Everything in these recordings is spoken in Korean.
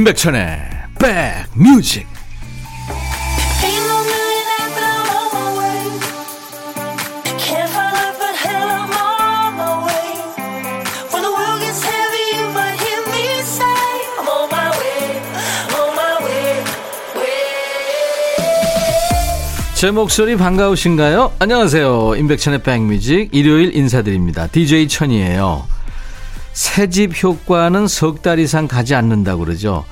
임백천의 백뮤직 제 목소리 반가우신가요? 안녕하세요. 임백천의 백뮤직 일요일 인사드립니다. DJ 천이에요. 새집 효과는 석 달 이상 가지 않는다고 그러죠.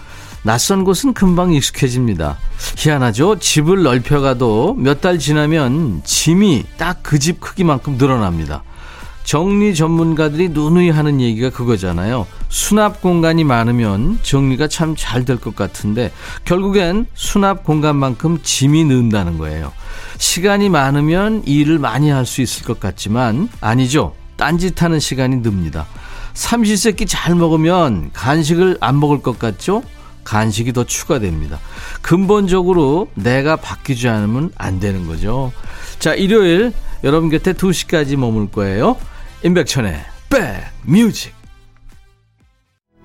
낯선 곳은 금방 익숙해집니다. 희한하죠? 집을 넓혀가도 몇 달 지나면 짐이 딱 그 집 크기만큼 늘어납니다. 정리 전문가들이 누누이 하는 얘기가 그거잖아요. 수납 공간이 많으면 정리가 참 잘 될 것 같은데 결국엔 수납 공간만큼 짐이 는다는 거예요. 시간이 많으면 일을 많이 할 수 있을 것 같지만 아니죠. 딴짓하는 시간이 늡니다. 삼시세끼 잘 먹으면 간식을 안 먹을 것 같죠? 간식이 더 추가됩니다. 근본적으로 내가 바뀌지 않으면 안 되는 거죠. 자, 일요일 여러분 곁에 2시까지 머물 거예요. 임백천의 백뮤직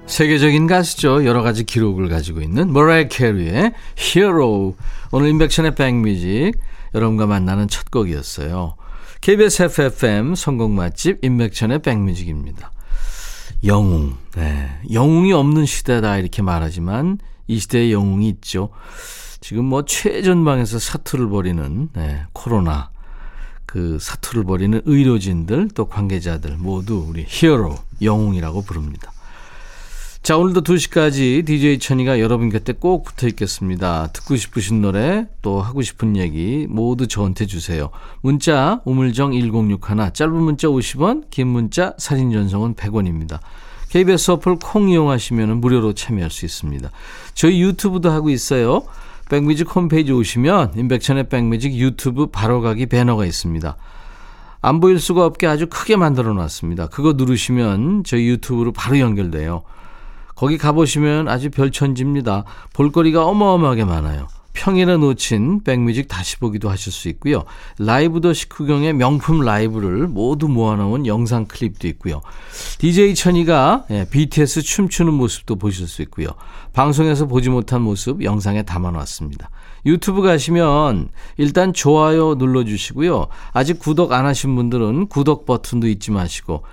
세계적인 가수죠. 여러 가지 기록을 가지고 있는 모라이 캐리의 히어로 오늘 임백천의 백뮤직 여러분과 만나는 첫 곡이었어요. KBS FFM 성공 맛집 임백천의 백뮤직입니다. 영웅. 네. 영웅이 없는 시대다 이렇게 말하지만 이 시대에 영웅이 있죠. 지금 뭐 최전방에서 사투를 벌이는 네, 코로나 그 사투를 벌이는 의료진들 또 관계자들 모두 우리 히어로 영웅이라고 부릅니다. 자, 오늘도 2시까지 DJ 천이가 여러분 곁에 꼭 붙어 있겠습니다. 듣고 싶으신 노래, 또 하고 싶은 얘기 모두 저한테 주세요. 문자, 우물정 1061, 짧은 문자 50원, 긴 문자, 사진 전송은 100원입니다. KBS 어플 콩 이용하시면 무료로 참여할 수 있습니다. 저희 유튜브도 하고 있어요. 백뮤직 홈페이지 오시면 인백천의 백뮤직 유튜브 바로가기 배너가 있습니다. 안 보일 수가 없게 아주 크게 만들어 놨습니다. 그거 누르시면 저희 유튜브로 바로 연결돼요. 거기 가보시면 아주 별천지입니다. 볼거리가 어마어마하게 많아요. 평일에 놓친 백뮤직 다시 보기도 하실 수 있고요. 라이브 더 식후경의 명품 라이브를 모두 모아놓은 영상 클립도 있고요. DJ 천이가 예, BTS 춤추는 모습도 보실 수 있고요. 방송에서 보지 못한 모습 영상에 담아놨습니다. 유튜브 가시면 일단 좋아요 눌러주시고요. 아직 구독 안 하신 분들은 구독 버튼도 잊지 마시고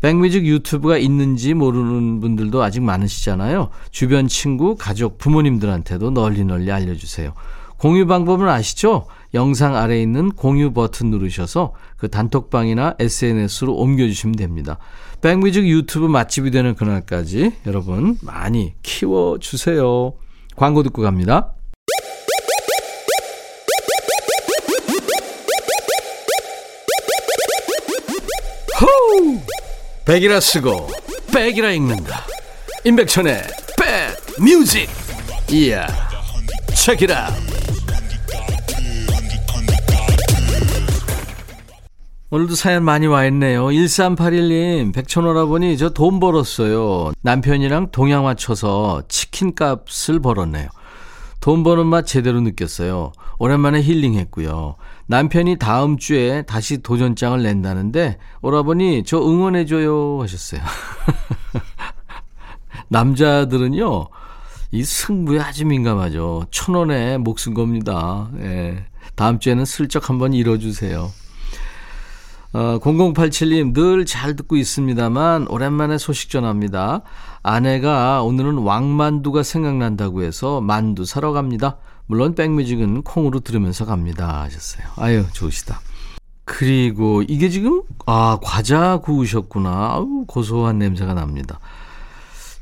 백뮤직 유튜브가 있는지 모르는 분들도 아직 많으시잖아요. 주변 친구, 가족, 부모님들한테도 널리 널리 알려주세요. 공유 방법은 아시죠? 영상 아래에 있는 공유 버튼 누르셔서 그 단톡방이나 SNS로 옮겨주시면 됩니다. 백뮤직 유튜브 맛집이 되는 그날까지 여러분 많이 키워주세요. 광고 듣고 갑니다. 백이라 쓰고 백이라 읽는다. 임백천의 백뮤직. 이야 책이라. 오늘도 사연 많이 와 있네요. 1381님 백천오라버니 저 돈 벌었어요. 남편이랑 동양 맞춰서 치킨값을 벌었네요. 돈 버는 맛 제대로 느꼈어요. 오랜만에 힐링했고요 남편이 다음 주에 다시 도전장을 낸다는데 오라버니 저 응원해줘요 하셨어요. 남자들은요 이 승부에 아주 민감하죠. 천 원에 목숨 겁니다. 예. 다음 주에는 슬쩍 한번 이뤄주세요. 어, 0087님 늘 잘 듣고 있습니다만 오랜만에 소식 전합니다. 아내가 오늘은 왕만두가 생각난다고 해서 만두 사러 갑니다. 물론 백뮤직은 콩으로 들으면서 갑니다 하셨어요. 아유 좋으시다. 그리고 이게 지금 아 과자 구우셨구나. 아우 고소한 냄새가 납니다.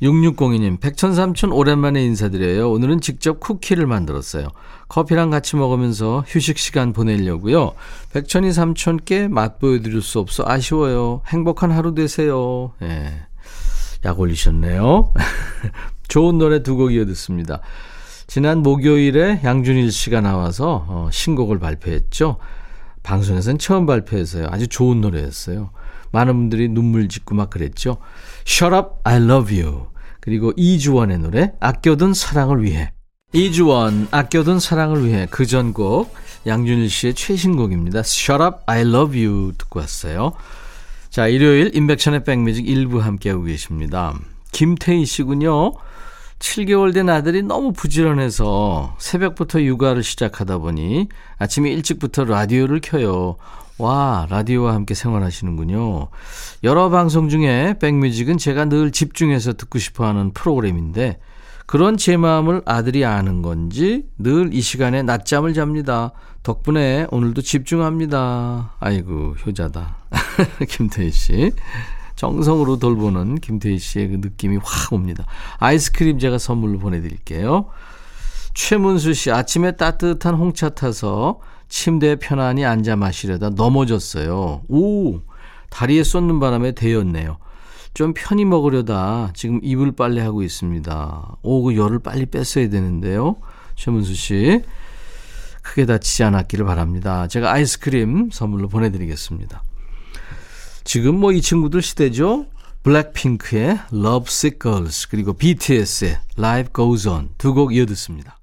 6602님, 백천삼촌 오랜만에 인사드려요. 오늘은 직접 쿠키를 만들었어요. 커피랑 같이 먹으면서 휴식 시간 보내려고요. 백천이 삼촌께 맛 보여드릴 수 없어 아쉬워요. 행복한 하루 되세요. 예. 약 올리셨네요. 좋은 노래 두 곡 이어 듣습니다. 지난 목요일에 양준일 씨가 나와서 어, 신곡을 발표했죠. 방송에서는 처음 발표해서요. 아주 좋은 노래였어요. 많은 분들이 눈물 짓고 막 그랬죠. Shut up, I love you. 그리고 이주원의 노래 아껴둔 사랑을 위해. 이주원 아껴둔 사랑을 위해 그 전곡 양준일 씨의 최신곡입니다. Shut up, I love you 듣고 왔어요. 자, 일요일 인백션의 백뮤직 일부 함께하고 계십니다. 김태희 씨군요. 7개월 된 아들이 너무 부지런해서 새벽부터 육아를 시작하다 보니 아침에 일찍부터 라디오를 켜요. 와, 라디오와 함께 생활하시는군요. 여러 방송 중에 백뮤직은 제가 늘 집중해서 듣고 싶어 하는 프로그램인데 그런 제 마음을 아들이 아는 건지 늘 이 시간에 낮잠을 잡니다. 덕분에 오늘도 집중합니다. 아이고, 효자다. 김태희 씨. 정성으로 돌보는 김태희 씨의 그 느낌이 확 옵니다. 아이스크림 제가 선물로 보내드릴게요. 최문수 씨, 아침에 따뜻한 홍차 타서 침대에 편안히 앉아 마시려다 넘어졌어요. 오! 다리에 쏟는 바람에 데였네요. 좀 편히 먹으려다 지금 이불 빨래 하고 있습니다. 오, 그 열을 빨리 뺐어야 되는데요. 최문수 씨. 크게 다치지 않았기를 바랍니다. 제가 아이스크림 선물로 보내드리겠습니다. 지금 뭐 이 친구들 시대죠. 블랙핑크의 Love Sick Girls 그리고 BTS의 Life Goes On 두 곡 이어 듣습니다.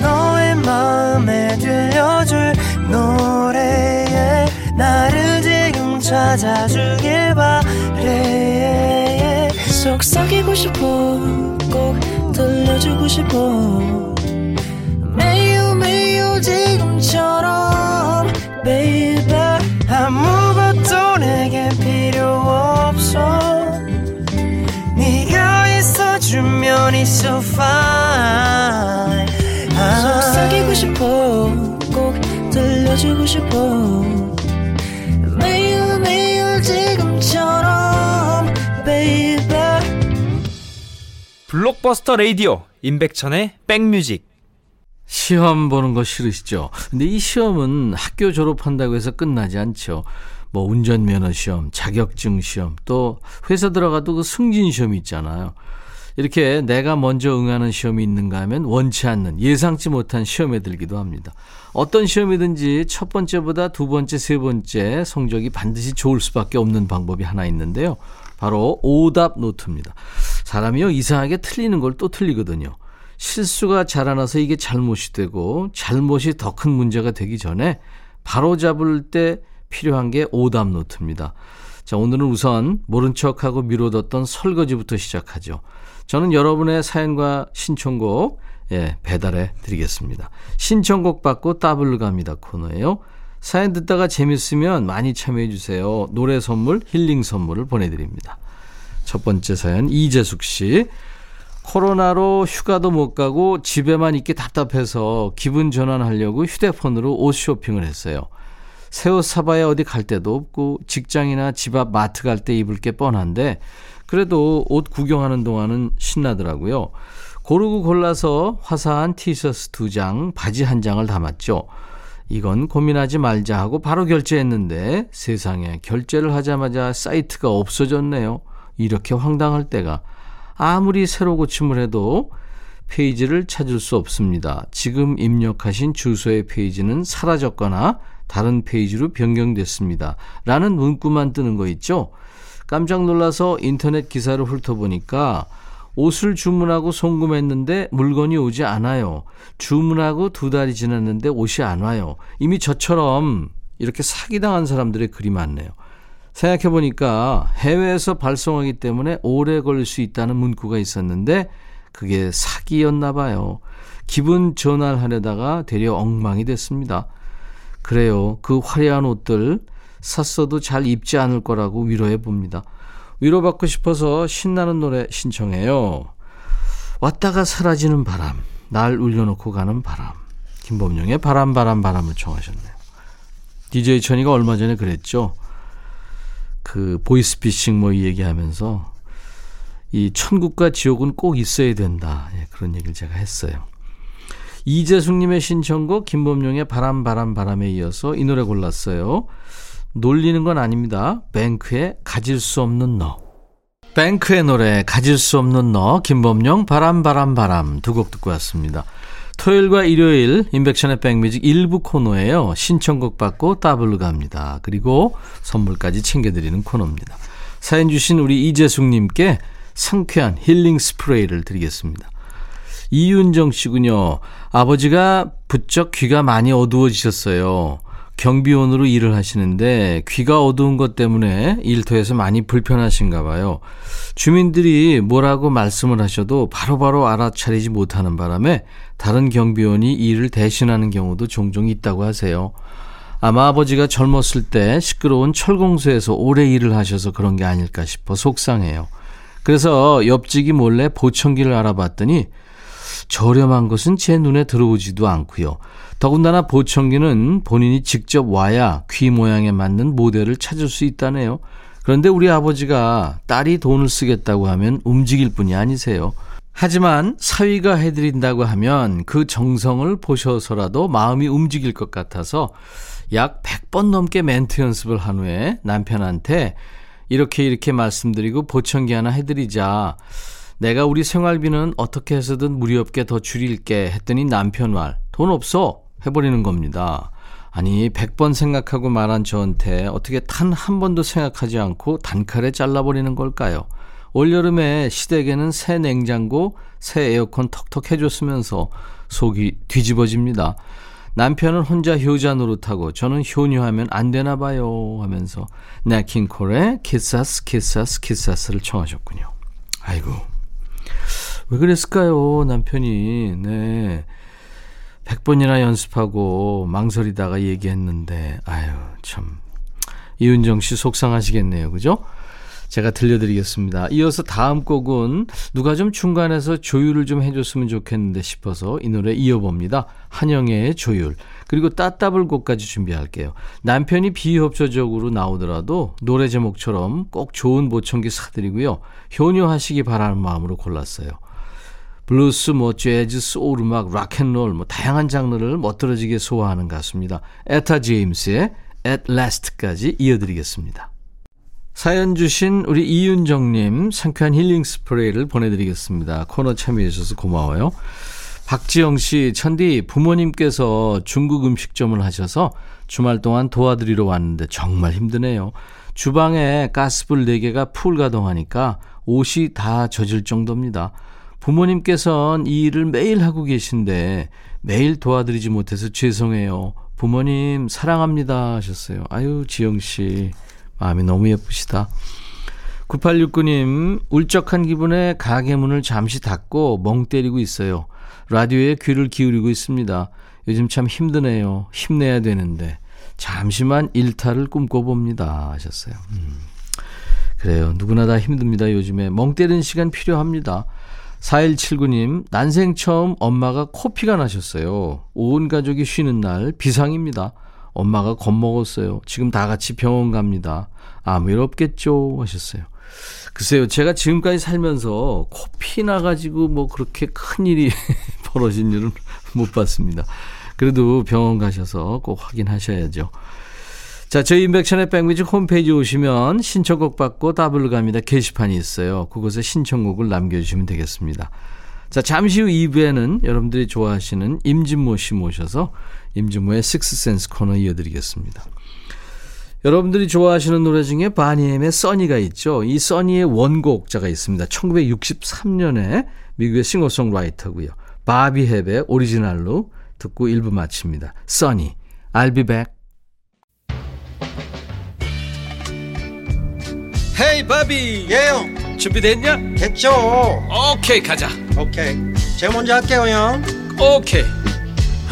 너의 마음에 들려줄 노래에 나를 지금 찾아주길 바래 속삭이고 싶어 꼭 들려주고 싶어 매우 매우 지금처럼 baby 아무것도 내게 필요 없어. 네가 있어주면 있어 fine. 속삭이고 싶어 꼭 들려주고 싶어. 매일 매일 지금처럼 baby. 블록버스터 레이디오 임백천의 백뮤직. 시험 보는 거 싫으시죠? 근데 이 시험은 학교 졸업한다고 해서 끝나지 않죠. 뭐 운전면허 시험, 자격증 시험, 또 회사 들어가도 그 승진 시험이 있잖아요. 이렇게 내가 먼저 응하는 시험이 있는가 하면 원치 않는 예상치 못한 시험에 들기도 합니다. 어떤 시험이든지 첫 번째보다 두 번째, 세 번째 성적이 반드시 좋을 수밖에 없는 방법이 하나 있는데요. 바로 오답 노트입니다. 사람이요, 이상하게 틀리는 걸 또 틀리거든요. 실수가 자라나서 이게 잘못이 되고 잘못이 더 큰 문제가 되기 전에 바로 잡을 때 필요한 게 오답 노트입니다. 자, 오늘은 우선 모른 척하고 미뤄뒀던 설거지부터 시작하죠. 저는 여러분의 사연과 신청곡 예, 배달해 드리겠습니다. 신청곡 받고 따블로 갑니다 코너예요. 사연 듣다가 재밌으면 많이 참여해 주세요. 노래 선물, 힐링 선물을 보내드립니다. 첫 번째 사연 이재숙 씨. 코로나로 휴가도 못 가고 집에만 있기 답답해서 기분 전환하려고 휴대폰으로 옷 쇼핑을 했어요. 새 옷 사봐야 어디 갈 데도 없고 직장이나 집 앞 마트 갈 때 입을 게 뻔한데 그래도 옷 구경하는 동안은 신나더라고요. 고르고 골라서 화사한 티셔츠 두 장, 바지 한 장을 담았죠. 이건 고민하지 말자 하고 바로 결제했는데 세상에 결제를 하자마자 사이트가 없어졌네요. 이렇게 황당할 때가 아무리 새로 고침을 해도 페이지를 찾을 수 없습니다. 지금 입력하신 주소의 페이지는 사라졌거나 다른 페이지로 변경됐습니다. 라는 문구만 뜨는 거 있죠? 깜짝 놀라서 인터넷 기사를 훑어보니까 옷을 주문하고 송금했는데 물건이 오지 않아요. 주문하고 두 달이 지났는데 옷이 안 와요. 이미 저처럼 이렇게 사기당한 사람들의 글이 많네요. 생각해보니까 해외에서 발송하기 때문에 오래 걸릴 수 있다는 문구가 있었는데 그게 사기였나 봐요. 기분 전환하려다가 되려 엉망이 됐습니다. 그래요. 그 화려한 옷들 샀어도 잘 입지 않을 거라고 위로해 봅니다. 위로받고 싶어서 신나는 노래 신청해요. 왔다가 사라지는 바람, 날 울려놓고 가는 바람. 김범용의 바람 바람 바람을 청하셨네요. DJ 천이가 얼마 전에 그랬죠. 그 보이스피싱 뭐 얘기하면서 이 천국과 지옥은 꼭 있어야 된다. 예, 그런 얘기를 제가 했어요. 이재숙님의 신청곡 김범용의 바람 바람 바람에 이어서 이 노래 골랐어요. 놀리는 건 아닙니다. 뱅크의 가질 수 없는 너. 뱅크의 노래 가질 수 없는 너 김범용 바람 바람 바람 두 곡 듣고 왔습니다. 토요일과 일요일 인백션의 백뮤직 일부 코너예요. 신청곡 받고 따블로 갑니다. 그리고 선물까지 챙겨드리는 코너입니다. 사연 주신 우리 이재숙님께 상쾌한 힐링 스프레이를 드리겠습니다. 이윤정 씨군요. 아버지가 부쩍 귀가 많이 어두워지셨어요. 경비원으로 일을 하시는데 귀가 어두운 것 때문에 일터에서 많이 불편하신가 봐요. 주민들이 뭐라고 말씀을 하셔도 바로바로 바로 알아차리지 못하는 바람에 다른 경비원이 일을 대신하는 경우도 종종 있다고 하세요. 아마 아버지가 젊었을 때 시끄러운 철공소에서 오래 일을 하셔서 그런 게 아닐까 싶어 속상해요. 그래서 옆집이 몰래 보청기를 알아봤더니 저렴한 것은 제 눈에 들어오지도 않고요. 더군다나 보청기는 본인이 직접 와야 귀 모양에 맞는 모델을 찾을 수 있다네요. 그런데 우리 아버지가 딸이 돈을 쓰겠다고 하면 움직일 뿐이 아니세요. 하지만 사위가 해드린다고 하면 그 정성을 보셔서라도 마음이 움직일 것 같아서 약 100번 넘게 멘트 연습을 한 후에 남편한테 이렇게 이렇게 말씀드리고 보청기 하나 해드리자. 내가 우리 생활비는 어떻게 해서든 무리 없게 더 줄일게 했더니 남편 말, 돈 없어. 해버리는 겁니다. 아니, 100번 생각하고 말한 저한테 어떻게 단 한 번도 생각하지 않고 단칼에 잘라버리는 걸까요? 올여름에 시댁에는 새 냉장고, 새 에어컨 턱턱 해줬으면서 속이 뒤집어집니다. 남편은 혼자 효자 노릇하고 저는 효녀하면 안 되나 봐요 하면서 냇 킹 콜의 Quizás Quizás Quizás를 청하셨군요. 아이고 왜 그랬을까요 남편이? 네. 100번이나 연습하고 망설이다가 얘기했는데 아유 참. 이은정 씨 속상하시겠네요. 그죠? 제가 들려드리겠습니다. 이어서 다음 곡은 누가 좀 중간에서 조율을 좀 해줬으면 좋겠는데 싶어서 이 노래 이어봅니다. 한영애의 조율. 그리고 따따블 곡까지 준비할게요. 남편이 비협조적으로 나오더라도 노래 제목처럼 꼭 좋은 보청기 사드리고요. 효녀하시기 바라는 마음으로 골랐어요. 블루스, 뭐 재즈, 소울 음악, 락앤롤, 뭐 다양한 장르를 멋들어지게 소화하는 가수입니다. 에타 제임스의 At Last까지 이어드리겠습니다. 사연 주신 우리 이윤정님 상쾌한 힐링 스프레이를 보내드리겠습니다. 코너 참여해 주셔서 고마워요. 박지영 씨, 천디 부모님께서 중국 음식점을 하셔서 주말 동안 도와드리러 왔는데 정말 힘드네요. 주방에 가스불 4개가 풀 가동하니까 옷이 다 젖을 정도입니다. 부모님께서는 이 일을 매일 하고 계신데 매일 도와드리지 못해서 죄송해요. 부모님 사랑합니다 하셨어요. 아유 지영 씨 마음이 너무 예쁘시다. 9869님, 울적한 기분에 가게 문을 잠시 닫고 멍 때리고 있어요. 라디오에 귀를 기울이고 있습니다. 요즘 참 힘드네요. 힘내야 되는데. 잠시만 일탈을 꿈꿔봅니다. 하셨어요. 음. 그래요. 누구나 다 힘듭니다. 요즘에. 멍 때리는 시간 필요합니다. 4179님, 난생 처음 엄마가 코피가 나셨어요. 온 가족이 쉬는 날 비상입니다. 엄마가 겁먹었어요. 지금 다 같이 병원 갑니다. 아무 일 없겠죠? 하셨어요. 글쎄요, 제가 지금까지 살면서 코피 나가지고 뭐 그렇게 큰 일이 벌어진 일은 못 봤습니다. 그래도 병원 가셔서 꼭 확인하셔야죠. 자, 저희 인백션의 백뮤직 홈페이지 오시면 신청곡 받고 더블 갑니다. 게시판이 있어요. 그곳에 신청곡을 남겨주시면 되겠습니다. 자, 잠시 후 2부에는 여러분들이 좋아하시는 임진모 씨 모셔서 임진모의 식스센스 코너 이어드리겠습니다. 여러분들이 좋아하시는 노래 중에 바니엠의 써니가 있죠. 이 써니의 원곡자가 있습니다. 1963년에 미국의 싱어송라이터고요. 바비 헵의 오리지널로 듣고 1부 마칩니다. 써니, I'll be back. 헤이 바비 예영 준비됐냐? 됐죠 오케이 가자 오케이 제가 먼저 할게요 형 오케이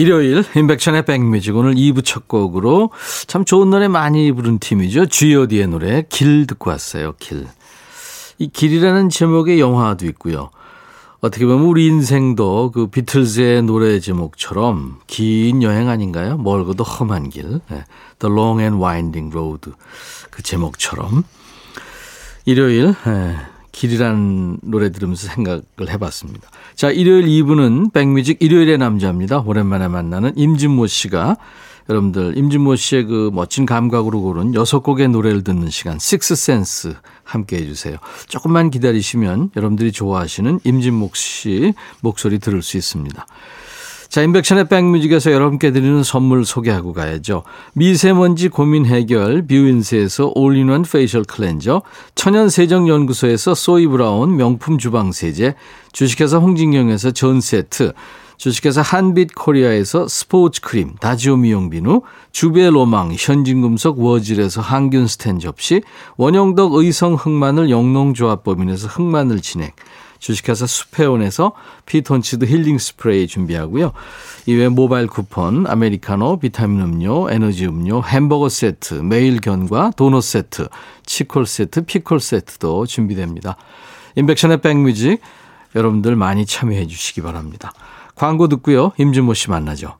일요일 인백천의 백뮤직 오늘 2부 첫 곡으로 참 좋은 노래 많이 부른 팀이죠. G.O.D의 노래 길 듣고 왔어요. 길. 이 길이라는 제목의 영화도 있고요. 어떻게 보면 우리 인생도 그 비틀즈의 노래 제목처럼 긴 여행 아닌가요? 멀고도 험한 길. 네. The Long and Winding Road. 그 제목처럼. 일요일, 네. 길이라는 노래 들으면서 생각을 해봤습니다. 자, 일요일 2부는 백뮤직 일요일의 남자입니다. 오랜만에 만나는 임진모 씨가 여러분들 임진모 씨의 그 멋진 감각으로 고른 여섯 곡의 노래를 듣는 시간 Sixth Sense 함께 해주세요. 조금만 기다리시면 여러분들이 좋아하시는 임진모 씨 목소리 들을 수 있습니다. 자, 임백천의 백뮤직에서 여러분께 드리는 선물 소개하고 가야죠. 미세먼지 고민 해결 뷰인스에서 all-in-one facial cleanser, 천연세정연구소에서 소이브라운 명품 주방세제, 주식회사 홍진경에서 전 세트, 주식회사 한빛코리아에서 스포츠 크림, 다지오 미용비누, 주베로망, 현진금속 워즐에서 항균 스텐 접시, 원형덕 의성 흑마늘 영농조합법인에서 흑마늘 진액, 주식회사 수페온에서 피톤치드 힐링 스프레이 준비하고요. 이외에 모바일 쿠폰, 아메리카노, 비타민 음료, 에너지 음료, 햄버거 세트, 매일 견과, 도넛 세트, 치콜 세트, 피콜 세트도 준비됩니다. 인백션의 백뮤직 여러분들 많이 참여해 주시기 바랍니다. 광고 듣고요. 임준모 씨 만나죠.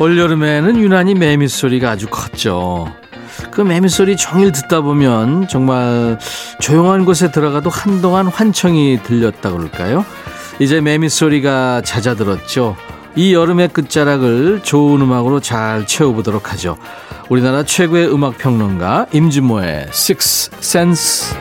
올여름에는 유난히 매미 소리가 아주 컸죠. 그 매미 소리 종일 듣다 보면 정말 조용한 곳에 들어가도 한동안 환청이 들렸다 그럴까요? 이제 매미 소리가 잦아들었죠. 이 여름의 끝자락을 좋은 음악으로 잘 채워보도록 하죠. 우리나라 최고의 음악 평론가 임진모의 Six Sense.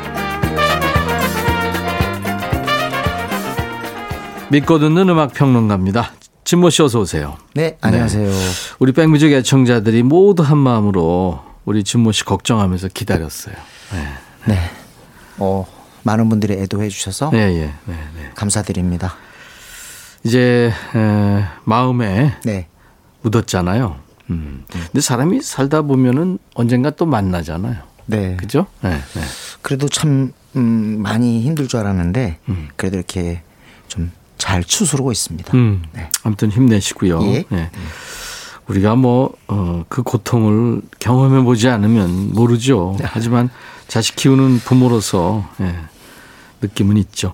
믿고 듣는 음악 평론가입니다. 진모 씨 어서 오세요. 네, 안녕하세요. 네. 우리 백뮤직 애청자들이 모두 한 마음으로 우리 진모 씨 걱정하면서 기다렸어요. 네. 네. 어, 많은 분들이 애도해 주셔서 네, 예, 네, 네. 감사드립니다. 이제 에, 마음에 네. 묻었잖아요. 음. 근데 사람이 살다 보면은 언젠가 또 만나잖아요. 네. 그죠? 네. 네. 그래도 참 음, 많이 힘들 줄 알았는데 음. 그래도 이렇게 좀 잘 추스르고 있습니다. 음, 네. 아무튼 힘내시고요. 예. 네. 우리가 뭐, 어, 그 고통을 경험해 보지 않으면 모르죠. 네. 하지만 자식 키우는 부모로서, 예, 느낌은 있죠.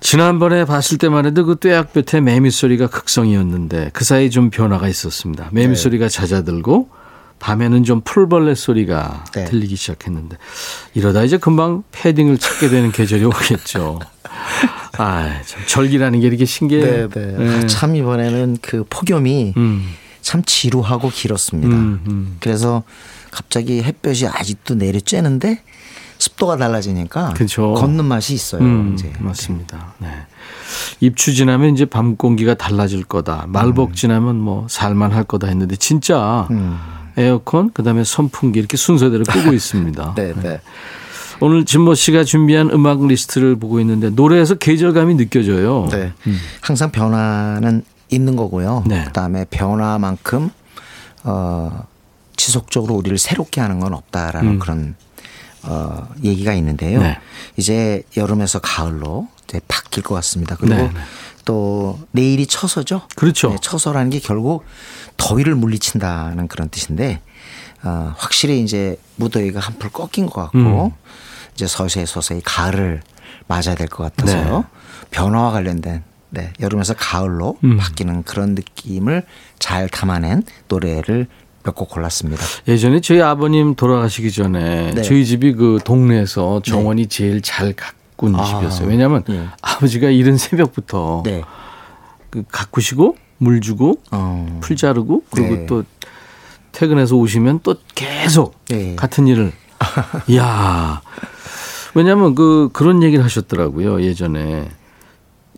지난번에 봤을 때만 해도 그 뙤약볕에 매미 소리가 극성이었는데 그 사이 좀 변화가 있었습니다. 매미 네. 소리가 잦아들고 밤에는 좀 풀벌레 소리가 네. 들리기 시작했는데 이러다 이제 금방 패딩을 찾게 되는 계절이 오겠죠. 아, 참 절기라는 게 이렇게 신기해요. 네, 네. 네. 아, 참 이번에는 그 폭염이 음. 참 지루하고 길었습니다. 음, 음. 그래서 갑자기 햇볕이 아직도 내려쬐는데 습도가 달라지니까 그렇죠. 걷는 맛이 있어요. 음, 이제 맞습니다. 네. 입추 지나면 이제 밤 공기가 달라질 거다. 말복 음. 지나면 뭐 살만할 거다 했는데 진짜 음. 에어컨 그다음에 선풍기 이렇게 순서대로 끄고 있습니다. 네, 네. 오늘 진모 씨가 준비한 음악 리스트를 보고 있는데 노래에서 계절감이 느껴져요. 네. 음. 항상 변화는 있는 거고요. 네. 그다음에 변화만큼 어 지속적으로 우리를 새롭게 하는 건 없다라는 음. 그런 어 얘기가 있는데요. 네. 이제 여름에서 가을로 이제 바뀔 것 같습니다. 그리고 네. 네. 또 내일이 처서죠. 그렇죠. 네, 처서라는 게 결국 더위를 물리친다는 그런 뜻인데 어, 확실히 이제 무더위가 한풀 꺾인 것 같고 음. 이제 서서히 서서히 가을을 맞아야 될 것 같아서요. 네. 변화와 관련된 네, 여름에서 가을로 음. 바뀌는 그런 느낌을 잘 담아낸 노래를 몇 곡 골랐습니다. 예전에 저희 아버님 돌아가시기 전에 네. 저희 집이 그 동네에서 정원이 네. 제일 잘 가꾼 아. 집이었어요. 왜냐하면 네. 아버지가 이른 새벽부터 네. 그 가꾸시고 물 주고 어. 풀 자르고 그리고 네. 또 퇴근해서 오시면 또 계속 네. 같은 일을 야 왜냐하면 그 그런 얘기를 하셨더라고요 예전에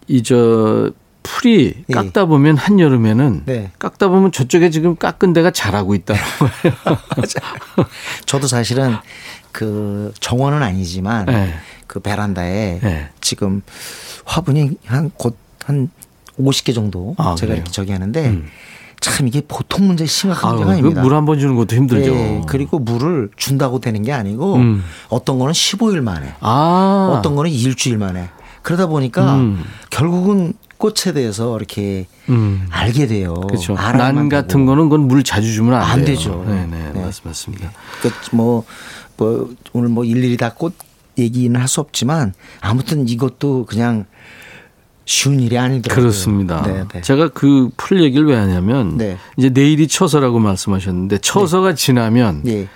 이 저 풀이 예. 깎다 보면 한 여름에는 네. 깎다 보면 저쪽에 지금 깎은 데가 자라고 있다는 거예요. 저도 사실은 그 정원은 아니지만 네. 그 베란다에 네. 지금 화분이 한 곧한 50개 정도 아, 제가 그래요? 이렇게 저기 하는데 음. 참 이게 보통 문제 심각한 문제가 아유, 아닙니다. 물 한 번 주는 것도 힘들죠. 예, 그리고 물을 준다고 되는 게 아니고 음. 어떤 거는 15일 만에 아. 어떤 거는 일주일 만에 그러다 보니까 음. 결국은 꽃에 대해서 이렇게 음. 알게 돼요. 그렇죠. 난 같은 되고. 거는 그건 물 자주 주면 안, 안 돼요. 되죠. 네, 네, 네. 맞, 맞습니다. 그 뭐, 뭐 오늘 뭐 일일이 다 꽃 얘기는 할 수 없지만 아무튼 이것도 그냥 쉬운 일이 아니더라고요. 그렇습니다. 네, 네. 제가 그 풀 얘기를 왜 하냐면 네. 이제 내일이 처서라고 말씀하셨는데 처서가 지나면 예.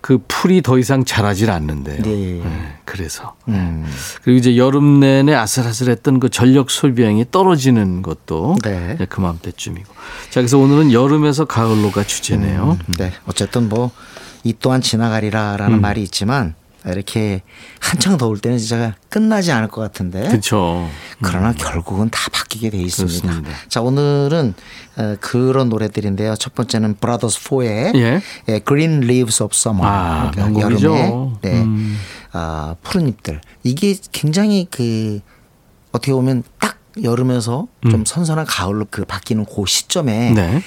그 풀이 더 이상 자라질 않는데요. 네. 네, 그래서 음. 그리고 이제 여름 내내 아슬아슬했던 그 전력 소비량이 떨어지는 것도 네. 그맘때쯤이고. 자, 그래서 오늘은 여름에서 가을로가 주제네요. 네. 어쨌든 뭐 이 또한 지나가리라라는 음. 말이 있지만 이렇게 한창 더울 때는 진짜 끝나지 않을 것 같은데. 그렇죠. 그러나 결국은 다 바뀌게 돼 있습니다. 그렇습니다. 자 오늘은 어, 그런 노래들인데요. 첫 번째는 브라더스 4의 예. 예, Green Leaves of Summer. 아, 그러니까. 여름에 네, 음. 아, 푸른 잎들. 이게 굉장히 그 어떻게 보면 딱 여름에서 좀 선선한 가을로 그 바뀌는 그 시점에 음. 네.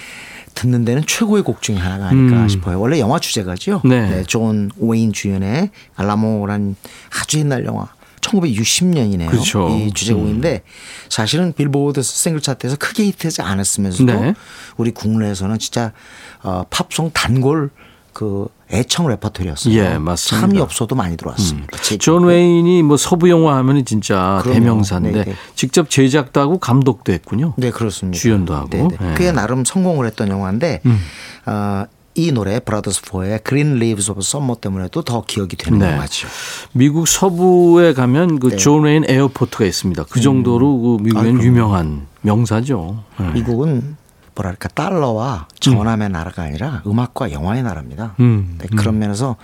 듣는 데는 최고의 곡 중에 하나가 아닐까 음. 싶어요. 원래 영화 주제가죠. 네. 존 웨인 주연의 알라모란 아주 옛날 영화. 1960년이네요. 그렇죠. 이 주제곡인데 사실은 빌보드 싱글 차트에서 크게 히트하지 않았으면서도 네. 우리 국내에서는 진짜 어, 팝송 단골 그 애청 레퍼토리였어요. 예, 맞습니다. 참 엽서도 많이 들어왔습니다. 제 존. 웨인이 뭐 서부 영화 하면 진짜 그럼요. 대명사인데 네, 네. 직접 제작도 하고 감독도 했군요. 네, 그렇습니다. 주연도 하고. 네, 네. 네. 꽤 나름 성공을 했던 영화인데 음. 어, 이 노래 브라더스 포의 Green Leaves of Summer 때문에도 더 기억이 되는 네. 영화죠. 미국 서부에 가면 그 네. 존 웨인 airport가 있습니다. 그 정도로 그 미국엔 유명한 명사죠. 네. 미국은 뭐랄까 달러와 전함의 나라가 아니라 음악과 영화의 나라입니다. 음, 네, 그런 면에서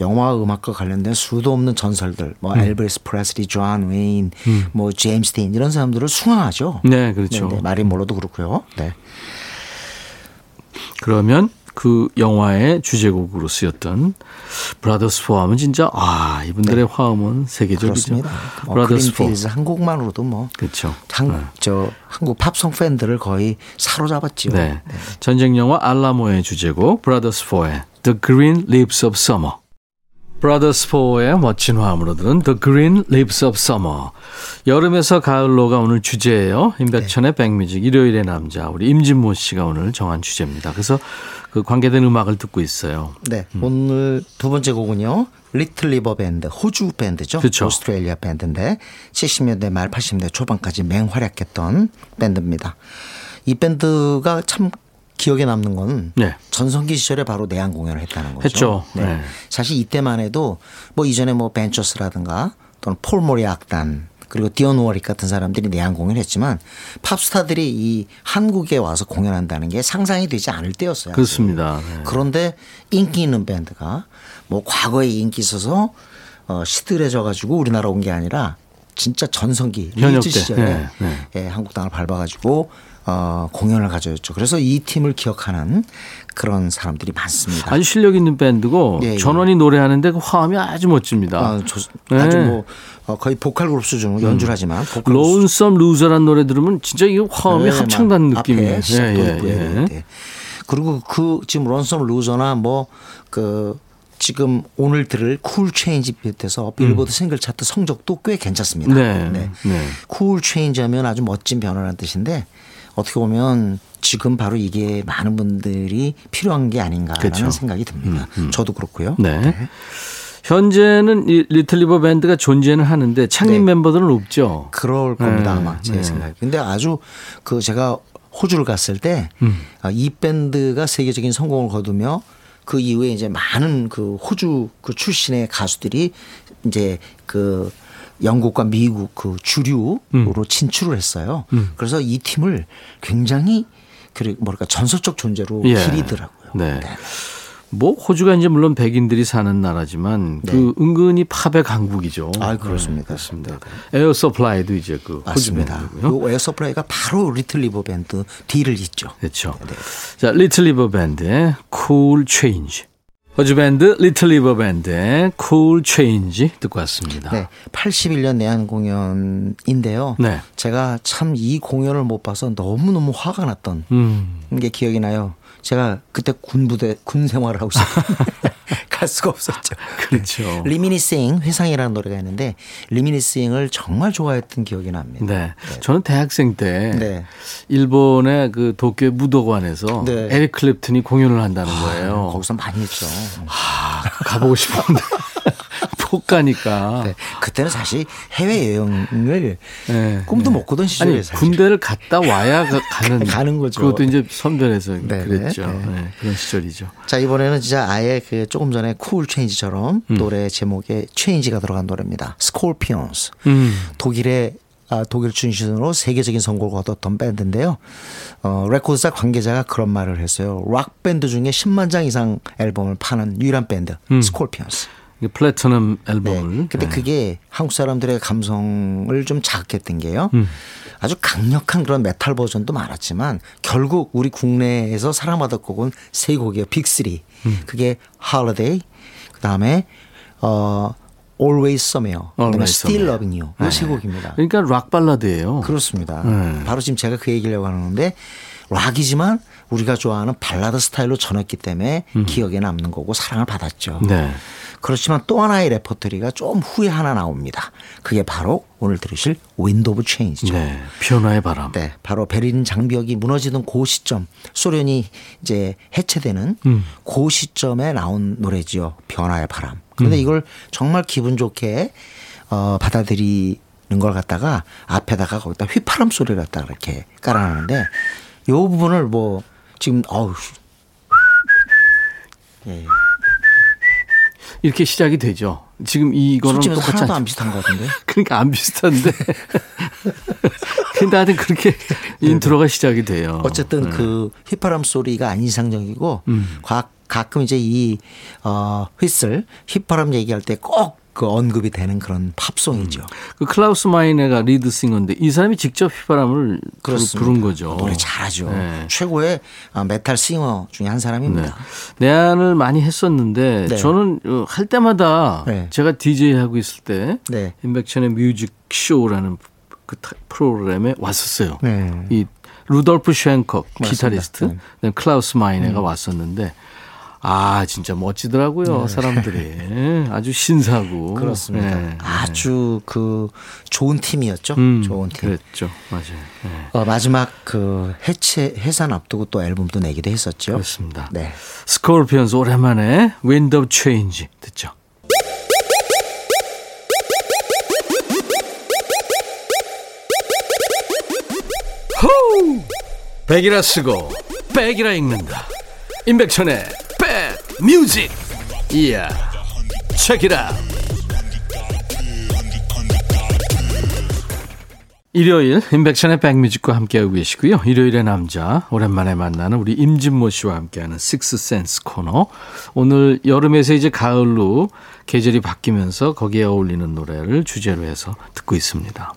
영화와 음악과 관련된 수도 없는 전설들, 음. 뭐 엘비스 프레슬리, 존 웨인, 뭐 제임스 딘 이런 사람들을 숭앙하죠. 네, 그렇죠. 네, 네, 마릴린 먼로도 그렇고요. 네. 그러면 그 영화의 주제곡으로 쓰였던 브라더스 포 하면은 진짜 아 이분들의 화음은 세계적이죠. 그렇습니다. 뭐 브라더스 포 한국만으로도 뭐 그렇죠. 한국 저 한국 팝송 팬들을 거의 사로잡았죠. 네. 전쟁 영화 알라모의 주제곡 브라더스 4의 The Green Leaves of Summer. 브라더스 4의 멋진 화음으로 들은 The Green Leaves of Summer. 여름에서 가을로가 오늘 주제예요. 임백천의 백뮤직 일요일의 남자 우리 임진모 씨가 오늘 정한 주제입니다. 그래서 그 관계된 음악을 듣고 있어요. 네. 오늘 두 번째 곡은요. 리틀 리버 밴드, 호주 밴드죠. 그렇죠. 오스트레일리아 밴드인데 70년대 말 80년대 초반까지 맹활약했던 밴드입니다. 이 밴드가 참 기억에 남는 건 네. 전성기 시절에 바로 내한 공연을 했다는 거죠. 했죠. 네. 사실 이때만 해도 뭐 이전에 뭐 벤처스라든가 또는 폴 모리 악단 그리고 워릭 같은 사람들이 내한 공연을 했지만 팝스타들이 이 한국에 와서 공연한다는 게 상상이 되지 않을 때였어요. 그렇습니다. 네. 그런데 인기 있는 밴드가 뭐 과거에 인기 있어서 어, 시들해져 가지고 우리나라 온 게 아니라 진짜 전성기 현역. 시절에 네, 네. 예, 한국 땅을 밟아가지고 어, 공연을 가져였죠. 그래서 이 팀을 기억하는 그런 사람들이 많습니다. 아주 실력 있는 밴드고 예, 예. 전원이 노래하는데 그 화음이 아주 멋집니다. 아, 조, 네. 아주 뭐 어, 거의 보컬 그룹 수준으로 연주를 하지만 로운썸 루저란 노래 들으면 진짜 이 화음이 네, 합창단 막 느낌이에요. 예, 예, 예. 돼. 그리고 그 지금 런섬 루저나 뭐그 지금 오늘 들을 Cool Change 비롯해서 빌보드 싱글 차트 성적도 꽤 괜찮습니다. 음. 네, 네. Cool Change 하면 아주 멋진 변화라는 뜻인데 어떻게 보면 지금 바로 이게 많은 분들이 필요한 게 아닌가라는 그렇죠. 생각이 듭니다. 저도 그렇고요. 네. 현재는 이 리틀 리버 밴드가 존재는 하는데 창립 네. 멤버들은 없죠. 그럴 겁니다 네, 아마 제 네. 생각에. 근데 아주 그 제가 호주를 갔을 때이 음. 밴드가 세계적인 성공을 거두며 그 이후에 이제 많은 그 호주 그 출신의 가수들이 이제 그 영국과 미국 그 주류로 음. 진출을 했어요. 그래서 이 팀을 굉장히 그 뭐랄까 전설적 존재로 예. 기리더라고요. 네. 뭐 호주가 이제 물론 백인들이 사는 나라지만 그 은근히 팝의 강국이죠. 네. 아, 그렇습니다. 그렇습니다. 에어 서플라이도 이제 그 맞습니다. 밴드고요. 그 에어 서플라이가 바로 리틀 리버 밴드 뒤를 잇죠. 그렇죠. 자, 리틀 리버 밴드의 Cool Change. 호주 밴드 리틀 리버 밴드의 Cool Change 듣고 왔습니다. 네, 81년 내한 공연인데요. 네. 제가 참 이 공연을 못 봐서 너무 너무 화가 났던 음. 게 기억이 나요. 제가 그때 군부대 군 생활을 하고 있었는데 갈 수가 없었죠. 그렇죠. Reminiscing 회상이라는 노래가 있는데 Reminiscing을 정말 좋아했던 기억이 납니다. 네. 저는 대학생 때 네. 일본의 그 도쿄 무도관에서 네. 에릭 클랩튼이 공연을 한다는 거예요. 거기서 많이 했죠. 아, 가보고 싶었는데 못 가니까. 네. 그때는 사실 해외 여행을 네. 꿈도 못 꾸던 시절에 아니 사실. 군대를 갔다 와야 가- 가는 가는 거죠. 그것도 이제 선별해서 네, 그랬죠. 네. 네, 그런 시절이죠. 자 이번에는 진짜 아예 그 조금 전에 Cool Change처럼 음. 노래 제목에 Change가 들어간 노래입니다. 스콜피온스. 음. 독일의 아, 독일 출신으로 세계적인 성공을 거뒀던 밴드인데요. 어, 레코드사 관계자가 그런 말을 했어요. 락 밴드 중에 10만 장 이상 앨범을 파는 유일한 밴드 스콜피온스. 이게 플래티넘 네. 앨범을. 근데 네. 그게 한국 사람들의 감성을 좀 자극했던 게요. 음. 아주 강력한 그런 메탈 버전도 많았지만 결국 우리 국내에서 사랑받을 곡은 세 곡이에요. 빅3. 음. 그게 Holiday, 그 다음에 어, Always Somewhere, 그다음에 Still Loving You. 이세 곡입니다. 그러니까 락 발라드예요. 그렇습니다. 네. 바로 지금 제가 그 얘기를 하려고 하는데 락이지만 우리가 좋아하는 발라드 스타일로 전했기 때문에 기억에 남는 거고 사랑을 받았죠. 음. 네. 그렇지만 또 하나의 레퍼토리가 좀 후에 하나 나옵니다. 그게 바로 오늘 들으실 Wind of Change죠. 네. 변화의 바람. 네, 바로 베를린 장벽이 무너지던 그 시점, 소련이 이제 해체되는 음. 그 시점에 나온 노래지요. 변화의 바람. 그런데 이걸 정말 기분 좋게 어, 받아들이 는 걸 갖다가 앞에다가 거기다 휘파람 소리를 갖다가 이렇게 깔아놨는데 요 부분을 뭐 지금 어우 예, 이렇게 시작이 되죠. 지금 이거는 똑같지 하나도 않안 비슷한 것 같은데. 그러니까 안 비슷한데. 근데 하여튼 그렇게 인트로가 시작이 돼요. 어쨌든 그 휘파람 소리가 안 이상적이고 가, 가끔 이제 이 어, 휘슬 휘파람 얘기할 때 꼭 그 언급이 되는 그런 팝송이죠. 그 클라우스 마이네가 리드 싱어인데 이 사람이 직접 휘바람을 그렇습니다. 부른 거죠. 노래 잘하죠. 네. 최고의 아, 메탈 싱어 중에 한 네. 사람입니다. 내한을 많이 했었는데 네. 저는 어, 할 때마다 네. 제가 DJ 하고 있을 때 네. 임백천의 뮤직 쇼라는 그 타- 프로그램에 왔었어요. 네. 이 루돌프 쉥커. 기타리스트, 네. 음. 클라우스 마이네가 왔었는데 아 진짜 멋지더라고요 사람들이 아주 신사고 네. 그렇습니다. 네. 아주 그 좋은 팀이었죠. 음, 좋은 팀. 그랬죠 맞아요 네. 어, 마지막 그 해체 해산 앞두고 또 앨범도 내기도 했었죠. 그렇습니다. 네. 스콜피언스 오랜만에 Wind of Change 듣죠. 호! 백이라 쓰고 백이라 읽는다. 임백천의 백 뮤직. 이야. 체키라. 일요일 임백천의 백뮤직과 함께하고 계시고요. 일요일의 남자 오랜만에 만나는 우리 임진모 씨와 함께하는 식스센스 코너. 오늘 여름에서 이제 가을로 계절이 바뀌면서 거기에 어울리는 노래를 주제로 해서 듣고 있습니다.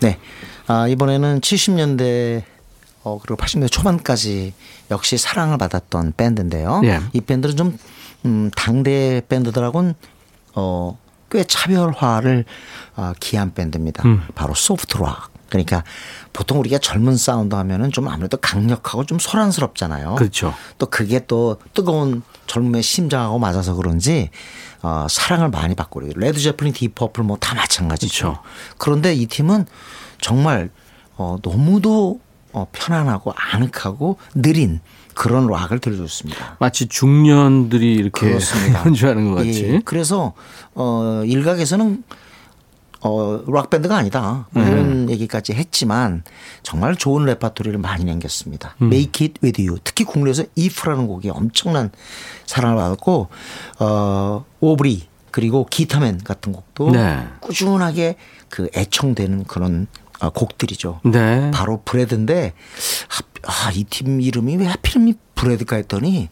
네. 아, 이번에는 70년대 어, 그리고 80년대 초반까지 역시 사랑을 받았던 밴드인데요. 예. 이 밴드는 좀 음, 당대 밴드들하고는 어, 꽤 차별화를 어, 기한 밴드입니다. 음. 바로 소프트 락. 그러니까 보통 우리가 젊은 사운드 하면은 좀 아무래도 강력하고 좀 소란스럽잖아요. 그렇죠. 또 그게 또 뜨거운 젊음의 심장하고 맞아서 그런지 어, 사랑을 많이 받고 그래요. 레드 제플린, 딥 퍼플 뭐 다 마찬가지죠. 그렇죠. 그런데 이 팀은 정말 어, 너무도 어, 편안하고 아늑하고 느린 그런 락을 들려줬습니다. 마치 중년들이 이렇게 그렇습니다. 연주하는 것 같이. 예, 그래서 어, 일각에서는 어, 락 밴드가 아니다 뭐 이런 얘기까지 했지만 정말 좋은 레파토리를 많이 남겼습니다. Make It With You 특히 국내에서 If라는 곡이 엄청난 사랑을 받았고 어, Aubrey 그리고 Guitar Man 같은 곡도 네. 꾸준하게 그 애청되는 그런 어, 곡들이죠. 네. 바로 브레드인데 아, 이 팀 이름이 왜 하필이면 브레드가 했더니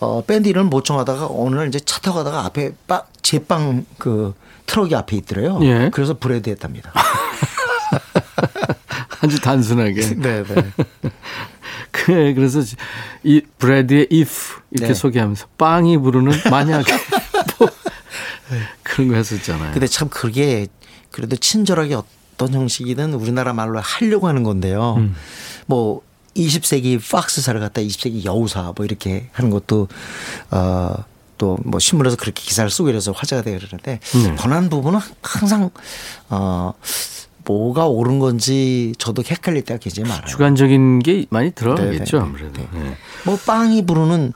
어, 밴드 이름을 못 정하다가 어느 날 이제 차 타고 가다가 앞에 빠, 제빵 그 트럭이 앞에 있더래요. 예. 그래서 브레드 했답니다. 아주 단순하게. 네, 네. 그 그래서 이 브래드의 if 이렇게 네. 소개하면서 빵이 부르는 만약에 뭐 그런 거 했었잖아요. 근데 참 그게 그래도 친절하게 어떤 형식이든 우리나라 말로 하려고 하는 건데요. 음. 뭐 20세기 팍스사를 갖다 20세기 여우사 뭐 이렇게 하는 것도 어. 또뭐 신문에서 그렇게 기사를 쓰고 이래서 화제가 되고 그러는데 네. 번한 부분은 항상 어 뭐가 옳은 건지 저도 헷갈릴 때가 굉장히 많아요. 주관적인 게 많이 들어가겠죠 네, 네, 아무래도. 네. 네. 뭐 빵이 부르는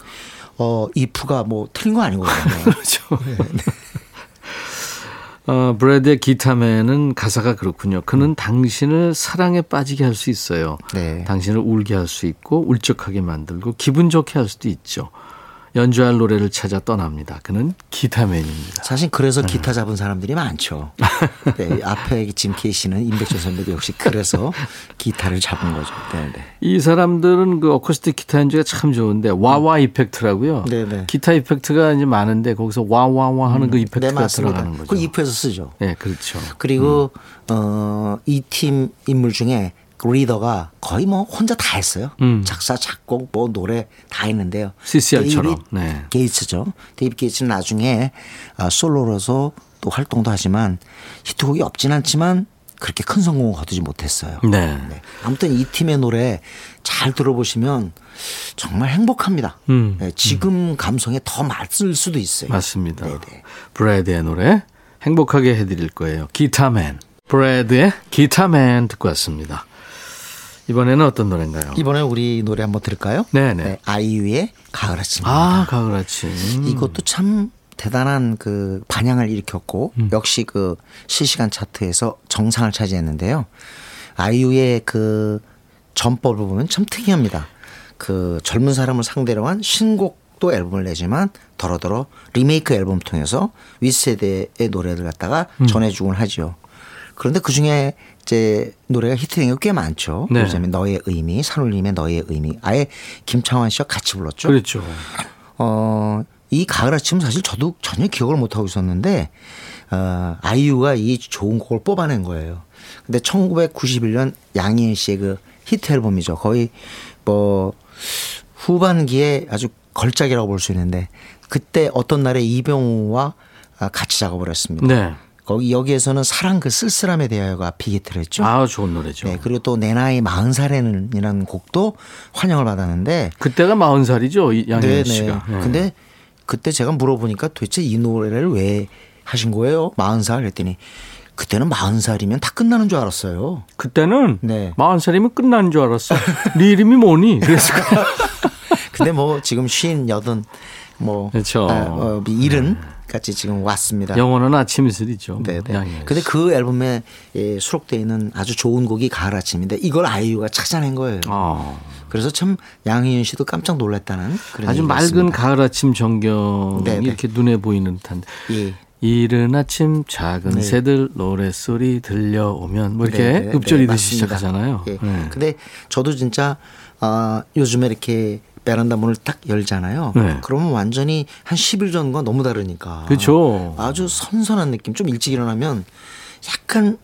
어 이프가 뭐 틀린 거 아니거든요. 그렇죠. 어, 브래드의 기타맨은 가사가 그렇군요. 그는 당신을 사랑에 빠지게 할 수 있어요. 네. 당신을 울게 할 수 있고 울적하게 만들고 기분 좋게 할 수도 있죠. 연주할 노래를 찾아 떠납니다. 그는 기타맨입니다. 사실 그래서 기타 잡은 사람들이 많죠. 네, 앞에 지금 계시는 임백천 선배도 역시 그래서 기타를 잡은 거죠. 네, 네. 이 사람들은 그 어쿠스틱 기타 연주가 참 좋은데 wah-wah effect라고요. 네네. 기타 effect가 이제 많은데 거기서 와와와 하는 그 네, effect가 맞습니다. 들어가는 거죠. 그 If에서 쓰죠. 네, 그렇죠. 그리고 어, 이 팀 인물 중에 그 리더가 거의 뭐 혼자 다 했어요. 음. 작사, 작곡, 뭐 노래 다 했는데요. CCR처럼. 네. 게이츠죠. 데이빗 게이츠는 나중에 아, 솔로로서 또 활동도 하지만 히트곡이 없진 않지만 그렇게 큰 성공을 거두지 못했어요. 네. 네. 아무튼 이 팀의 노래 잘 들어보시면 정말 행복합니다. 음. 네, 지금 감성에 더 맞을 수도 있어요. 맞습니다. 네네. 브래드의 노래 행복하게 해드릴 거예요. 기타맨. 브래드의 기타맨 듣고 왔습니다. 이번에는 어떤 노래인가요? 이번에 우리 노래 한번 들을까요? 네네. 아이유의 가을 아침입니다. 아, 가을 아침. 이것도 참 대단한 그 반향을 일으켰고 음. 역시 그 실시간 차트에서 정상을 차지했는데요. 아이유의 그 전법을 보면 참 특이합니다. 그 젊은 사람을 상대로 한 신곡도 앨범을 내지만 더러더러 리메이크 앨범 통해서 윗세대의 노래를 갖다가 음. 전해주곤 하죠. 그런데 그 중에 이제 노래가 히트된 게 꽤 많죠. 네. 그러자면 너의 의미, 산울림의 너의 의미. 아예 김창완 씨와 같이 불렀죠. 그렇죠. 어, 이 가을 아침 사실 저도 전혀 기억을 못 하고 있었는데 어, 아이유가 이 좋은 곡을 뽑아낸 거예요. 근데 1991년 양희은 씨의 그 히트 앨범이죠. 거의 뭐 후반기에 아주 걸작이라고 볼 수 있는데 그때 어떤 날에 이병우와 아, 같이 작업을 했습니다. 네. 거기 여기에서는 사랑 그 쓸쓸함에 대하여가 비기트를 했죠. 아, 좋은 노래죠. 네, 그리고 또 내 나이 마흔 살에는이라는 곡도 환영을 받았는데 그때가 마흔 살이죠, 이 양현 네네. 씨가. 네. 근데 그때 제가 물어보니까 도대체 이 노래를 왜 하신 거예요? 마흔 살 했더니 그때는 마흔 살이면 다 끝나는 줄 알았어요. 그때는 네. 마흔 살이면 끝나는 줄 알았어. 네 이름이 뭐니? 그래서 근데 뭐 지금 쉰 여든 뭐 그렇죠. 아, 어, 일은 같이 지금 왔습니다. 영원한 아침 이슬이죠. 네네. 양현 근데 씨. 그 앨범에 예, 수록되어 있는 아주 좋은 곡이 가을 아침인데 이걸 아이유가 찾아낸 거예요. 아, 그래서 참 양희은 씨도 깜짝 놀랐다는 그런 아주 맑은 있습니다. 가을 아침 전경이 네네. 이렇게 눈에 보이는 듯한데. 예. 이른 아침 작은 네. 새들 노랫소리 들려오면 뭐 이렇게 네, 네, 읍조리 네, 듯이 맞습니다. 시작하잖아요. 예. 네. 근데 저도 진짜 아 요즘에 이렇게 베란다 문을 딱 열잖아요. 네. 그러면 완전히 한 10일 전과 너무 다르니까. 그렇죠. 아주 선선한 느낌. 좀 일찍 일어나면 약간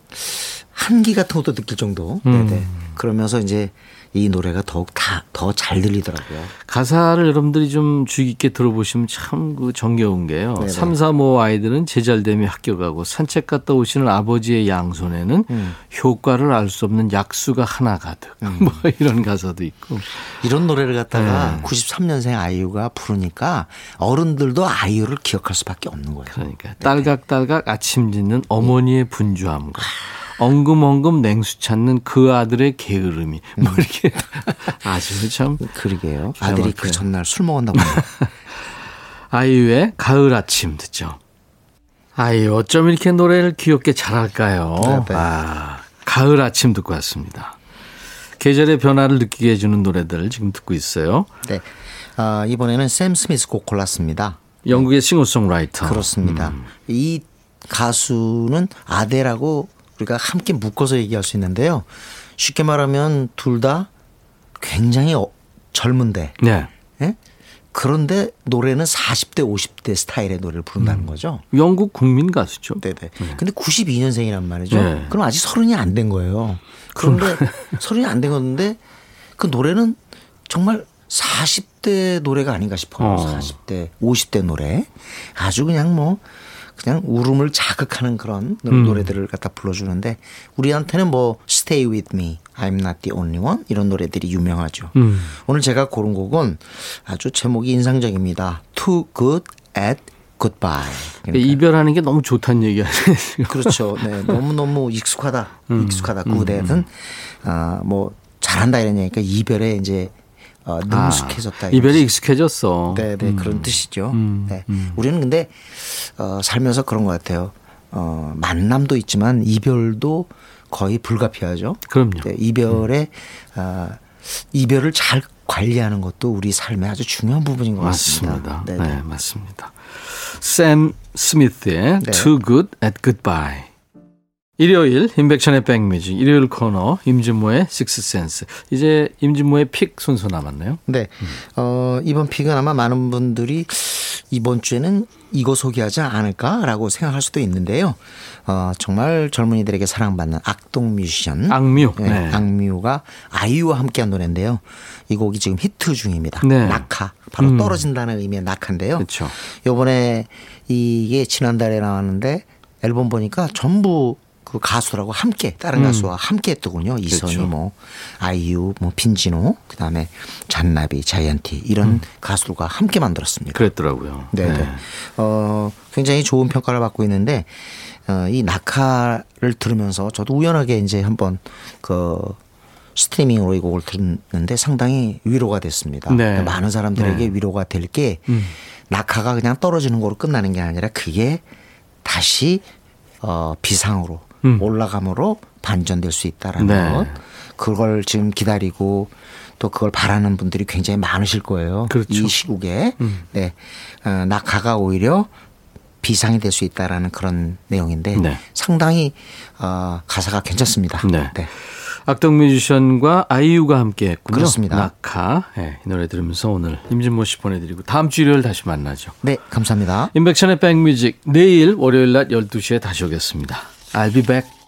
한기 같은 것도 느낄 정도. 음. 네네. 그러면서 이제 이 노래가 더욱 다 더 잘 들리더라고요. 가사를 여러분들이 좀 주의 깊게 들어보시면 참 그 정겨운 게요. 네네. 삼 3, 5 아이들은 제잘됨이 학교 가고 산책 갔다 오시는 아버지의 양손에는 음. 효과를 알 수 없는 약수가 하나 가득. 뭐 이런 가사도 있고. 이런 노래를 갖다가 네. 93년생 아이유가 부르니까 어른들도 아이유를 기억할 수밖에 없는 거예요. 그러니까 딸각딸각 아침 짓는 어머니의 분주함과 엉금엉금 냉수 찾는 그 아들의 게으름이 뭐 이렇게 아주 참 그러게요. 아들이. 그 전날 술 먹었나 보네. 아이유의 가을 아침 듣죠. 아이유 어쩜 이렇게 노래를 귀엽게 잘할까요? 네, 네. 아, 가을 아침 듣고 왔습니다. 계절의 변화를 느끼게 해주는 노래들 지금 듣고 있어요. 네. 아, 이번에는 샘 스미스 곡 골랐습니다. 영국의 싱어송라이터. 그렇습니다. 음. 이 가수는 아델하고 우리가 함께 묶어서 얘기할 수 있는데요. 쉽게 말하면 둘 다 굉장히 어- 젊은데 네. 예? 그런데 노래는 40대 50대 스타일의 노래를 부른다는 거죠. 영국 국민 가수죠. 네네. 근데 92년생이란 말이죠. 네. 그럼 아직 서른이 안 된 거예요. 그런데 서른이 안 된 건데 그 노래는 정말 40대 노래가 아닌가 싶어요. 어. 40대, 50대 노래. 아주 그냥 뭐 그냥 울음을 자극하는 그런 음. 노래들을 갖다 불러주는데 우리한테는 뭐 Stay With Me, I'm Not The Only One 이런 노래들이 유명하죠. 음. 오늘 제가 고른 곡은 아주 제목이 인상적입니다. Too Good at Goodbye. 그러니까 이별하는 게 너무 좋다는 얘기 아니에요? 그렇죠. 네, 너무 너무 익숙하다. 음. 익숙하다. 그대는 아뭐 잘한다 이런 얘기니까 이별에 이제 어, 능숙해졌다. 아, 이런 이별에 뜻이- 익숙해졌어. 네, 네 그런 뜻이죠. 네. 우리는 근데 어, 살면서 그런 것 같아요. 어, 만남도 있지만 이별도 거의 불가피하죠. 그럼요. 네, 이별에 아, 이별을 잘 관리하는 것도 우리 삶의 아주 중요한 부분인 것 맞습니다. 같습니다. 네, 네, 네. 맞습니다. 샘 스미스의 네. Too Good at Goodbye. 일요일 임백천의 백뮤직 일요일 코너 임진모의 식스센스 이제 임진모의 pick 순서 남았네요. 네. 어, 이번 pick은 아마 많은 분들이 이번 주에는 이거 소개하지 않을까라고 생각할 수도 있는데요. 어, 정말 젊은이들에게 사랑받는 악동 뮤지션. 악뮤. 네, 네. 악뮤가 아이유와 함께한 노래인데요. 이 곡이 지금 히트 중입니다. 네. 낙하. 바로 음. 떨어진다는 의미의 낙하인데요. 그렇죠. 요번에 이게 지난달에 나왔는데 앨범 보니까 전부 그 가수들하고 함께 다른 가수와 함께 했더군요. 이선희 음. 그렇죠. 뭐 아이유 뭐 빈지노 그다음에 잔나비 자이언티 이런 음. 가수들과 함께 만들었습니다. 그랬더라고요. 네, 네. 어, 굉장히 좋은 평가를 받고 있는데 어, 이 낙하를 들으면서 저도 우연하게 이제 한번 그 스트리밍으로 이 곡을 들었는데 상당히 위로가 됐습니다. 네. 그러니까 많은 사람들에게 네. 위로가 될게 음. 낙하가 그냥 떨어지는 거로 끝나는 게 아니라 그게 다시 어, 비상으로 음. 올라감으로 반전될 수 있다라는 네. 것. 그걸 지금 기다리고 또 그걸 바라는 분들이 굉장히 많으실 거예요. 그렇죠. 이 시국에 음. 네 어, 낙하가 오히려 비상이 될 수 있다라는 그런 내용인데 네. 상당히 어, 가사가 괜찮습니다. 네. 악동 뮤지션과 아이유가 함께 했군요. 그렇습니다. 낙하. 네, 이 노래 들으면서 오늘 임진모 씨 보내드리고 다음 주 일요일 다시 만나죠. 네, 감사합니다. 임백천의 백뮤직 내일 월요일 낮 12시에 다시 오겠습니다. I'll be back.